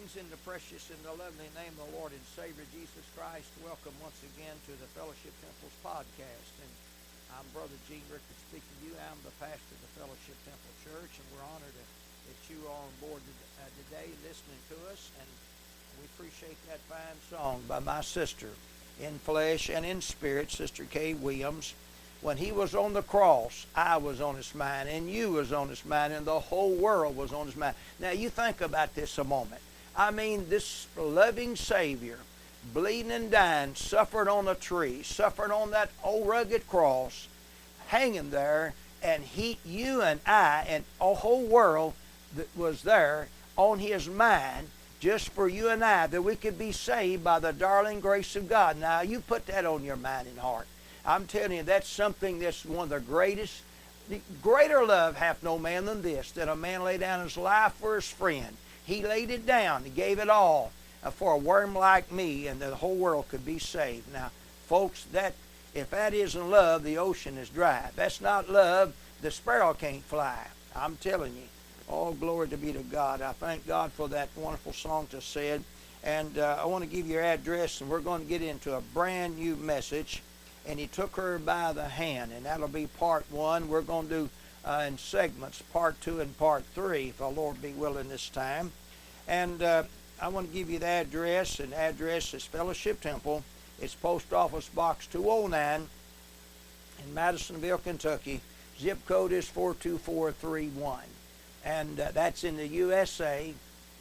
greetings in the precious and the lovely name of the Lord and Savior Jesus Christ. Welcome once again to the Fellowship Temples podcast. And I'm Brother Gene Rickard speaking to you. I'm the pastor of the Fellowship Temple Church, and we're honored that, you are on board uh, today listening to us. And we appreciate that fine song by my sister in flesh and in spirit, Sister Kay Williams. When he was on the cross, I was on his mind, and you was on his mind, and the whole world was on his mind. Now you think about this a moment. I mean, this loving Savior, bleeding and dying, suffered on a tree, suffered on that old rugged cross, hanging there, and he, you and I, and a whole world that was there on his mind, just for you and I, that we could be saved by the darling grace of God. Now you put that on your mind and heart. I'm telling you, that's something that's one of the greatest. Greater love hath no man than this, that a man lay down his life for his friend. He laid it down. He gave it all uh, for a worm like me, and the whole world could be saved. Now, folks, that if that isn't love, the ocean is dry. If that's not love, the sparrow can't fly. I'm telling you. All glory to be to God. I thank God for that wonderful song to said. And uh, I want to give you your address, and we're going to get into a brand new message. And he took her by the hand, and that'll be part one. We're going to do uh, in segments, part two and part three, if the Lord be willing this time. And uh, I want to give you the address, and address is Fellowship Temple. It's Post Office Box 209 in Madisonville, Kentucky. Zip code is 42431. And uh, that's in the USA.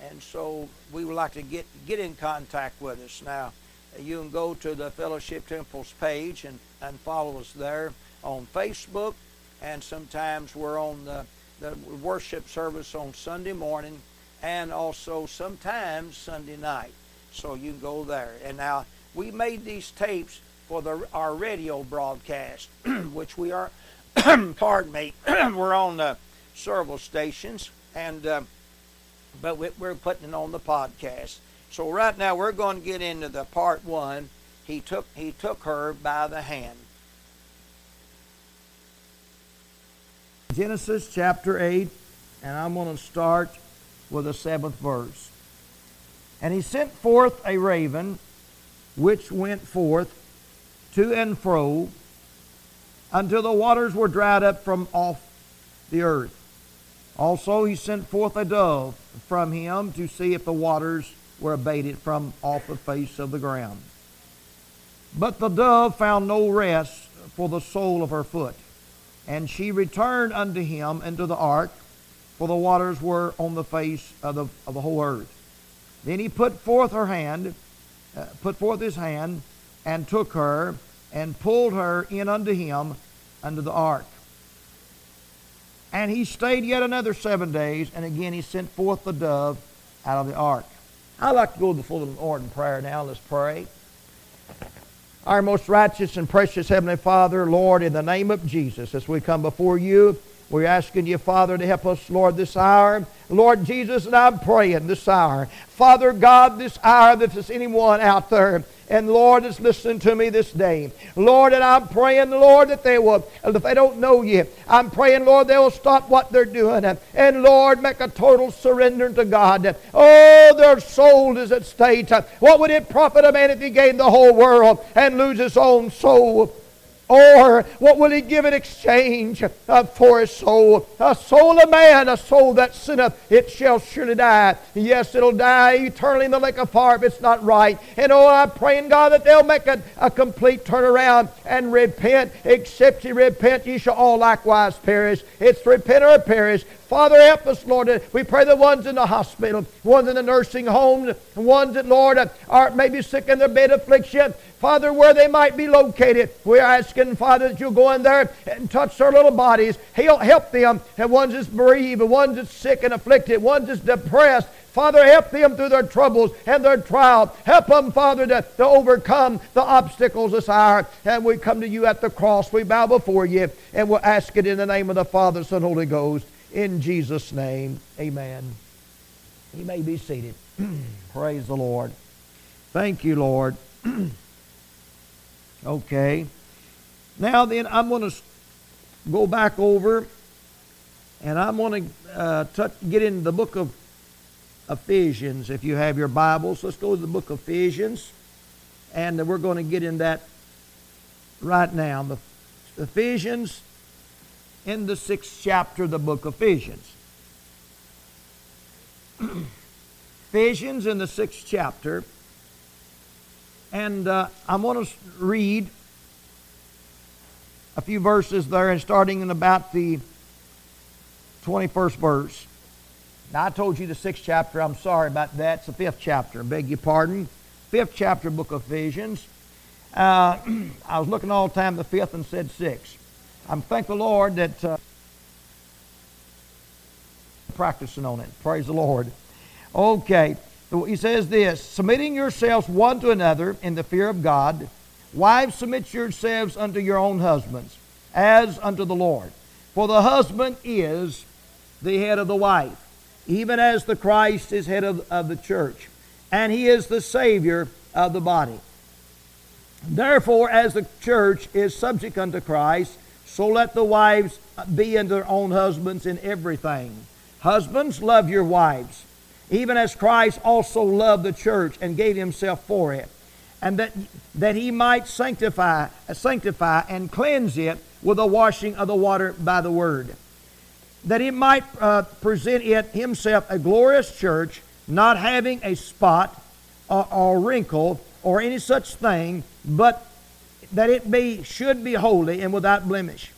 And so we would like to get, get in contact with us. Now, you can go to the Fellowship Temples page and, and follow us there on Facebook. And sometimes we're on the, the worship service on Sunday morning and also sometimes Sunday night. So you can go there. And now we made these tapes for the, our radio broadcast, which we are, pardon me, we're on the several stations, and uh, but we're putting it on the podcast. So right now we're going to get into the part one. He took he took her by the hand. Genesis chapter eight, and I'm going to start with the seventh verse. And he sent forth a raven, which went forth to and fro until the waters were dried up from off the earth. Also, he sent forth a dove from him to see if the waters were abated from off the face of the ground. But the dove found no rest for the sole of her foot. And she returned unto him into the ark, for the waters were on the face of the, of the whole earth. Then he put forth her hand, uh, put forth his hand, and took her, and pulled her in unto him unto the ark. And he stayed yet another seven days, and again he sent forth the dove out of the ark. I'd like to go before the full Lord in prayer now. Let's pray. Our most righteous and precious Heavenly Father, Lord, in the name of Jesus, as we come before you, we're asking you, Father, to help us, Lord, this hour. Lord Jesus, and I'm praying this hour. Father God, this hour, if there's anyone out there and Lord is listening to me this day. Lord, and I'm praying, Lord, that they will, if they don't know you, I'm praying, Lord, they will stop what they're doing. And Lord, make a total surrender to God. Oh, their soul is at stake. What would it profit a man if he gained the whole world and lose his own soul? Or what will he give in exchange uh, for his soul? A soul of man, a soul that sinneth, it shall surely die. Yes, it'll die eternally in the lake of fire if it's not right. And oh, I'm praying, God, that they'll make a, a complete turnaround and repent. Except ye repent, ye shall all likewise perish. It's repent or perish. Father, help us, Lord. We pray the ones in the hospital, ones in the nursing homes, the ones that, Lord, are maybe sick in their bed affliction. Father, where they might be located, we're asking, Father, that you'll go in there and touch their little bodies. He'll help them. And ones that's bereaved, the ones that's sick and afflicted, ones that's depressed. Father, help them through their troubles and their trials. Help them, Father, to, to overcome the obstacles this hour. And we come to you at the cross. We bow before you, and we'll ask it in the name of the Father, Son, Holy Ghost. In Jesus' name, amen. You may be seated. Praise the Lord. Thank you, Lord. okay. Now then, I'm going to go back over and I'm going to uh, touch, get into the book of Ephesians. If you have your Bibles, let's go to the book of Ephesians. And we're going to get in that right now. The Ephesians in the sixth chapter of the book of Ephesians. Ephesians in the sixth chapter. And uh, I'm going to read a few verses there and starting in about the 21st verse. Now, I told you the sixth chapter. I'm sorry about that. It's the fifth chapter. I beg your pardon. Fifth chapter, book of Ephesians. Uh, I was looking all the time the fifth and said six. I'm thank the Lord that uh, practicing on it. Praise the Lord. Okay. He says this submitting yourselves one to another in the fear of God. Wives, submit yourselves unto your own husbands, as unto the Lord. For the husband is the head of the wife, even as the Christ is head of, of the church, and he is the Savior of the body. Therefore, as the church is subject unto Christ, so let the wives be in their own husbands in everything. Husbands, love your wives, even as Christ also loved the church and gave himself for it, and that, that he might sanctify, sanctify and cleanse it with the washing of the water by the word, that he might uh, present it himself a glorious church, not having a spot or, or wrinkle or any such thing, but that it be should be holy and without blemish.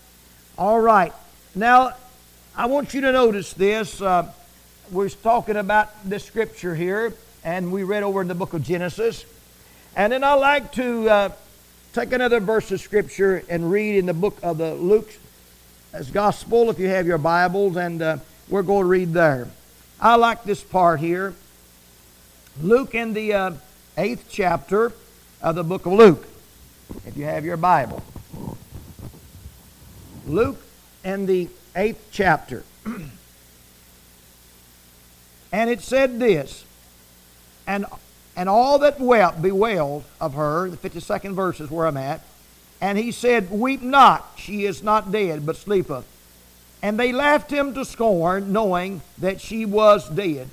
All right. Now, I want you to notice this. Uh, we're talking about this scripture here, and we read over in the book of Genesis. And then I like to uh, take another verse of scripture and read in the book of the Luke's Gospel, if you have your Bibles, and uh, we're going to read there. I like this part here. Luke in the uh, eighth chapter of the book of Luke, if you have your Bible. Luke in the eighth chapter. and it said this, and, and all that wept bewailed of her, the 52nd verse is where I'm at, and he said, Weep not, she is not dead, but sleepeth. And they laughed him to scorn, knowing that she was dead.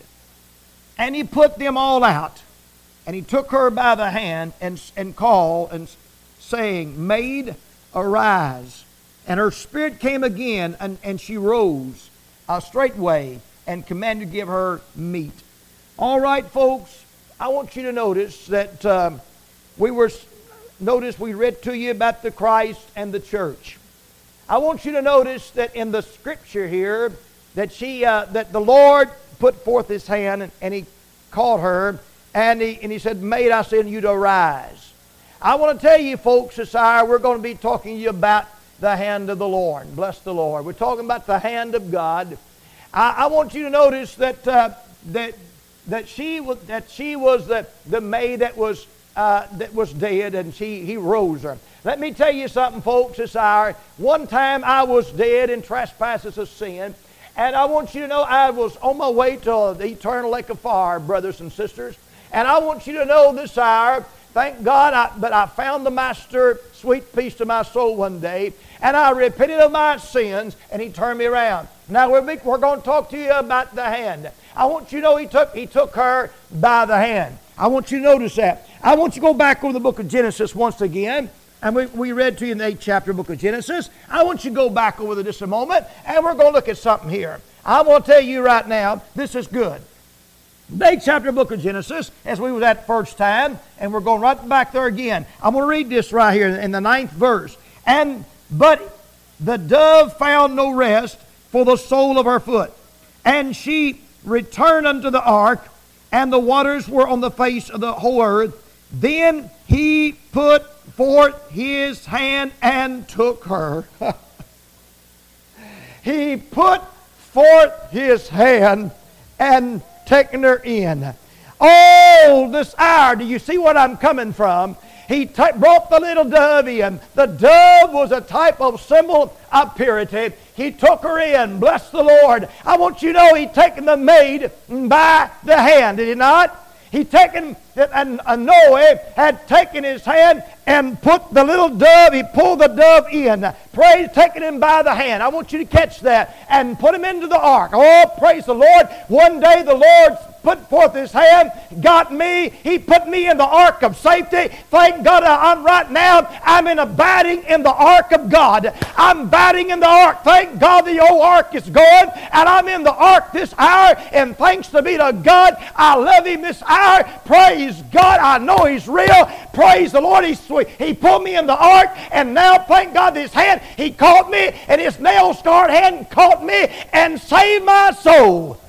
And he put them all out, and he took her by the hand and, and called, and saying, Maid, arise. And her spirit came again, and, and she rose uh, straightway and commanded to give her meat. All right, folks, I want you to notice that um, we were, notice we read to you about the Christ and the church. I want you to notice that in the scripture here, that she, uh, that the Lord put forth his hand and, and he called her, and he, and he said, Maid, I send you to arise. I want to tell you, folks, this hour we're going to be talking to you about the hand of the Lord. Bless the Lord. We're talking about the hand of God. I, I want you to notice that, uh, that, that, she was, that she was the, the maid that was, uh, that was dead and she, he rose her. Let me tell you something, folks, this hour. One time I was dead in trespasses of sin. And I want you to know I was on my way to the eternal lake of fire, brothers and sisters. And I want you to know this hour Thank God, I, but I found the Master sweet peace to my soul one day, and I repented of my sins, and He turned me around. Now we're, we're going to talk to you about the hand. I want you to know He took He took her by the hand. I want you to notice that. I want you to go back over the book of Genesis once again. And we, we read to you in the eighth chapter book of Genesis. I want you to go back over just a moment, and we're going to look at something here. I want to tell you right now, this is good. Eighth chapter book of Genesis, as we was at first time, and we're going right back there again. I'm going to read this right here in the ninth verse. And but the dove found no rest for the sole of her foot, and she returned unto the ark, and the waters were on the face of the whole earth. Then he put forth his hand and took her. he put forth his hand and taken her in. Oh, this hour, do you see what I'm coming from? He t- brought the little dove in. The dove was a type of symbol of purity. He took her in. Bless the Lord. I want you to know he taken the maid by the hand, did he not? He taken, and Noah had taken his hand and put the little dove, he pulled the dove in. Praise, taking him by the hand. I want you to catch that and put him into the ark. Oh, praise the Lord. One day the Lord put forth his hand, got me. He put me in the ark of safety. Thank God I'm right now, I'm in abiding in the ark of God. I'm abiding in the ark. Thank God the old ark is gone, and I'm in the ark this hour. And thanks to be to God, I love him this hour. Praise God. I know he's real. Praise the Lord. He's sweet. He pulled me in the ark, and now thank God this hand, he caught me, and his nail-scarred hand caught me and saved my soul.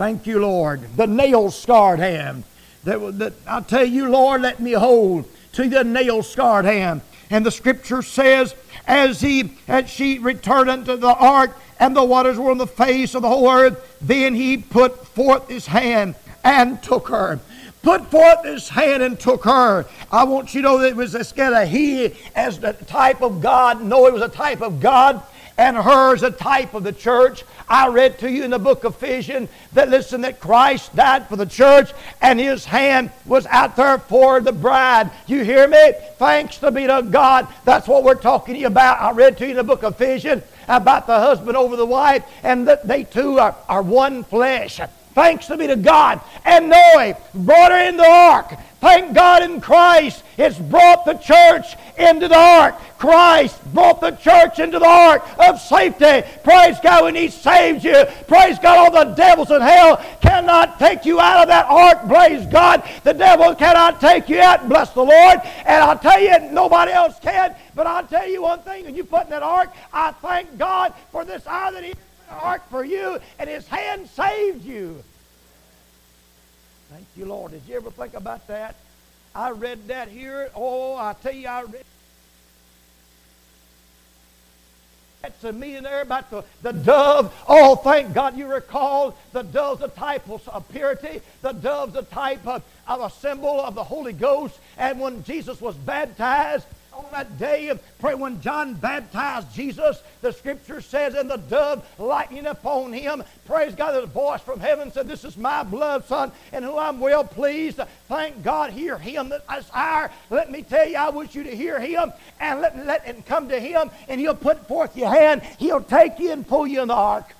Thank you, Lord. The nail scarred hand. That, that I tell you, Lord, let me hold to the nail scarred hand. And the scripture says, as he as she returned unto the ark, and the waters were on the face of the whole earth, then he put forth his hand and took her. Put forth his hand and took her. I want you to know that it was a kind of he as the type of God. No, it was a type of God and hers a type of the church. I read to you in the book of Ephesians that listen that Christ died for the church and his hand was out there for the bride. You hear me? Thanks to be to God. That's what we're talking to you about. I read to you in the book of Ephesians about the husband over the wife, and that they two are, are one flesh. Thanks to be to God. And Noah brought her in the ark. Thank God in Christ it's brought the church into the ark. Christ brought the church into the ark of safety. Praise God when He saves you. Praise God, all the devils in hell cannot take you out of that ark. Praise God. The devil cannot take you out. Bless the Lord. And I'll tell you, nobody else can. But I'll tell you one thing, when you put in that ark, I thank God for this hour that He ark for you, and His hand saved you. Thank you, Lord. Did you ever think about that? I read that here. Oh, I tell you, I read That's a million there about the, the dove. Oh, thank God you recall the dove's a type of purity. The dove's a type of, of a symbol of the Holy Ghost. And when Jesus was baptized, on that day, of pray when John baptized Jesus, the scripture says, and the dove lightning upon him. Praise God, a voice from heaven said, This is my blood, son, and who I'm well pleased. Thank God, hear him this hour. Let me tell you, I wish you to hear him and let, let and come to him, and he'll put forth your hand. He'll take you and pull you in the ark.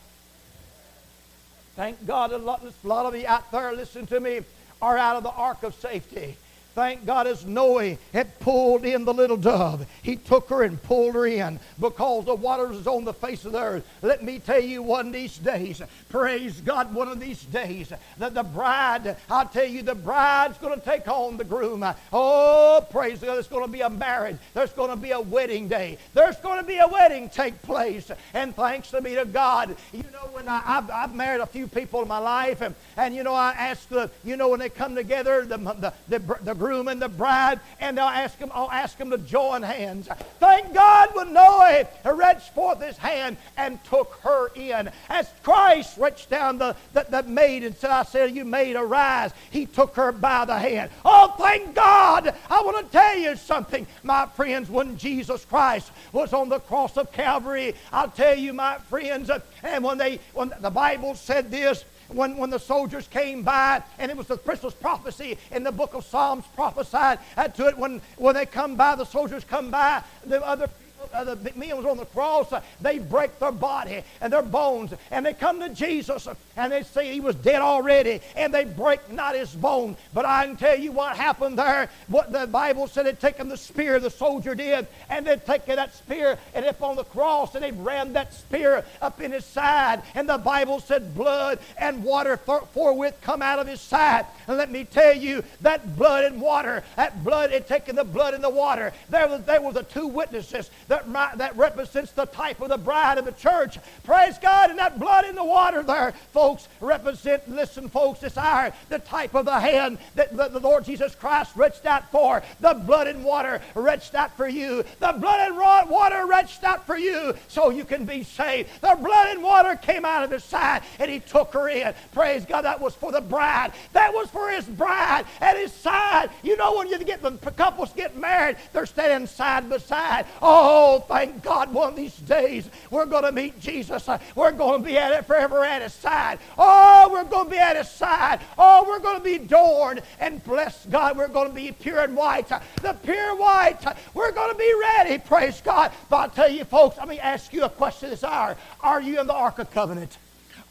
Thank God, a lot, a lot of you out there, listen to me, are out of the ark of safety. Thank God as Noah had pulled in the little dove, he took her and pulled her in because the waters is on the face of the earth. Let me tell you one of these days, praise God, one of these days, that the bride, I'll tell you, the bride's going to take on the groom. Oh, praise God, there's going to be a marriage. There's going to be a wedding day. There's going to be a wedding take place. And thanks to be to God, you know, when I, have I've married a few people in my life, and, and you know, I ask the, you know, when they come together, the, the, the, the groom and the bride, and I'll ask them, I'll ask them to join hands. Thank God when Noah reached forth his hand and took her in. As Christ reached down the, the, the maid and said, I said, you maid, arise. He took her by the hand. Oh, thank God. I want to tell you something, my friends, when Jesus Christ was on the cross of Calvary, I'll tell you, my friends, uh, and when they when the Bible said this, when, when the soldiers came by, and it was the Christmas prophecy in the book of Psalms prophesied to it. When, when they come by, the soldiers come by, the other uh, the men was on the cross, uh, they break their body and their bones, and they come to Jesus and they say he was dead already, and they break not his bone. But I can tell you what happened there. What the Bible said had taken the spear, the soldier did, and they'd taken that spear and up on the cross, and they rammed that spear up in his side, and the Bible said blood and water forthwith come out of his side. And let me tell you, that blood and water, that blood had taken the blood and the water. There was there were the two witnesses that, that represents the type of the bride of the church. Praise God. And that blood in the water there, folks, represent, listen, folks, this hour, the type of the hand that the, the Lord Jesus Christ reached out for. The blood and water reached out for you. The blood and water reached out for you so you can be saved. The blood and water came out of his side and he took her in. Praise God. That was for the bride. That was for his bride at his side. You know when you get the couples get married, they're standing side by side. Oh, Oh, thank God one of these days we're going to meet Jesus. Uh, we're going to be at it forever at his side. Oh, we're going to be at his side. Oh, we're going to be adorned and bless God. We're going to be pure and white. Uh, the pure white. Uh, we're going to be ready. Praise God. But I'll tell you, folks, let me ask you a question this hour. Are you in the Ark of Covenant?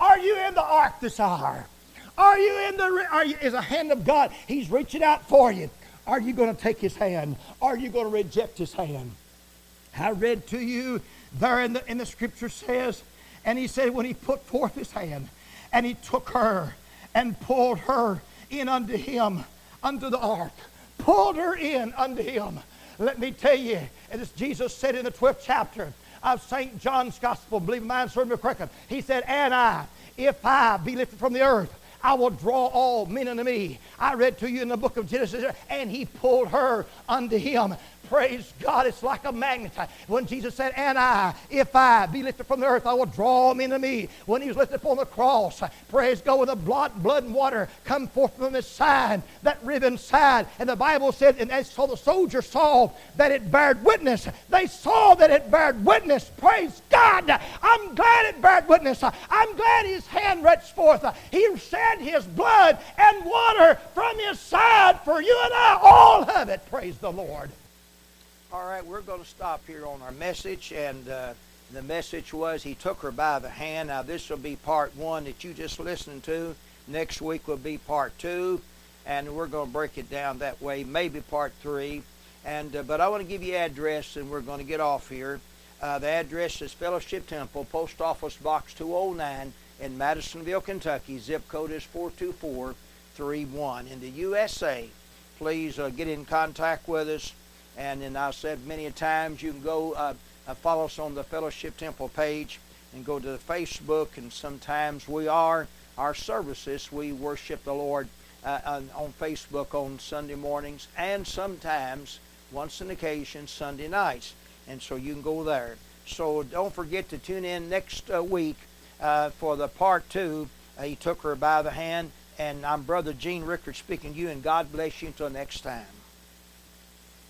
Are you in the Ark this hour? Are you in the, are you, is a hand of God? He's reaching out for you. Are you going to take his hand? Are you going to reject his hand? I read to you there in the, in the scripture says, and he said, when he put forth his hand and he took her and pulled her in unto him, unto the ark, pulled her in unto him. Let me tell you, as Jesus said in the 12th chapter of St. John's Gospel, believe my answer correctly, he said, And I, if I be lifted from the earth, I will draw all men unto me. I read to you in the book of Genesis, and he pulled her unto him. Praise God, it's like a magnet. When Jesus said, And I, if I be lifted from the earth, I will draw them into me. When he was lifted upon the cross, praise God, with the blood, blood and water come forth from his side, that ribbon side. And the Bible said, and as so the soldiers saw that it bared witness. They saw that it bared witness. Praise God. I'm glad it bared witness. I'm glad his hand reached forth. He shed his blood and water from his side for you and I, all of it. Praise the Lord. All right, we're going to stop here on our message, and uh, The message was He took her by the hand. Now, this will be part one that you just listened to. Next week will be part two, and we're going to break it down that way, maybe part three. And uh, But I want to give you address, and we're going to get off here. Uh, the address is Fellowship Temple, Post Office Box 209 in Madisonville, Kentucky. Zip code is 42431. In the USA, please uh, get in contact with us. And then I've said many times you can go uh, uh, follow us on the Fellowship Temple page and go to the Facebook. And sometimes we are our services. We worship the Lord uh, on, on Facebook on Sunday mornings and sometimes, once an occasion, Sunday nights and so you can go there. So don't forget to tune in next uh, week uh, for the part two. Uh, he took her by the hand, and I'm Brother Gene Rickard speaking to you, and God bless you until next time.